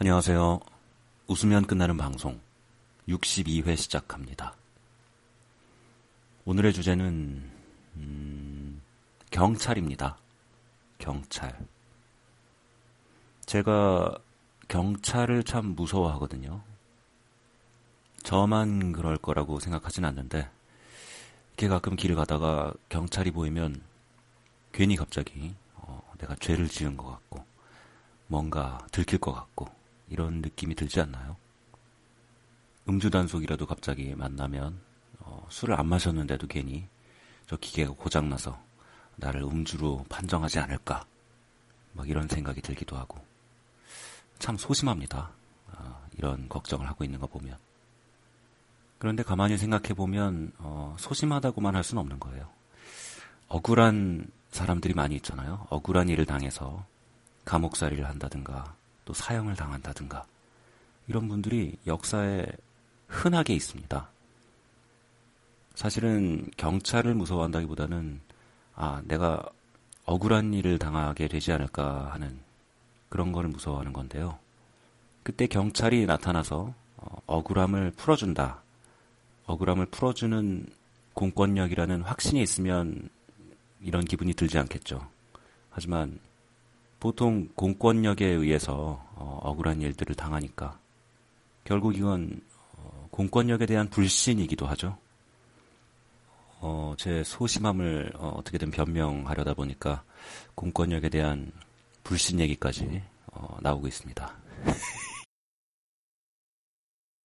안녕하세요. 웃으면 끝나는 방송 62회 시작합니다. 오늘의 주제는 음, 경찰입니다. 경찰. 제가 경찰을 참 무서워하거든요. 저만 그럴 거라고 생각하진 않는데 이렇게 가끔 길을 가다가 경찰이 보이면 괜히 갑자기 어, 내가 죄를 지은 것 같고 뭔가 들킬 것 같고 이런 느낌이 들지 않나요? 음주 단속이라도 갑자기 만나면 어, 술을 안 마셨는데도 괜히 저 기계가 고장나서 나를 음주로 판정하지 않을까 막 이런 생각이 들기도 하고 참 소심합니다. 어, 이런 걱정을 하고 있는 거 보면 그런데 가만히 생각해 보면 어, 소심하다고만 할 수는 없는 거예요. 억울한 사람들이 많이 있잖아요. 억울한 일을 당해서 감옥살이를 한다든가 또 사형을 당한다든가 이런 분들이 역사에 흔하게 있습니다. 사실은 경찰을 무서워한다기보다는 아 내가 억울한 일을 당하게 되지 않을까 하는 그런 거를 무서워하는 건데요. 그때 경찰이 나타나서 어, 억울함을 풀어준다. 억울함을 풀어주는 공권력이라는 확신이 있으면 이런 기분이 들지 않겠죠. 하지만 보통 공권력에 의해서 어, 억울한 일들을 당하니까 결국 이건 어, 공권력에 대한 불신이기도 하죠. 어, 제 소심함을 어, 어떻게든 변명하려다 보니까 공권력에 대한 불신 얘기까지 어, 나오고 있습니다.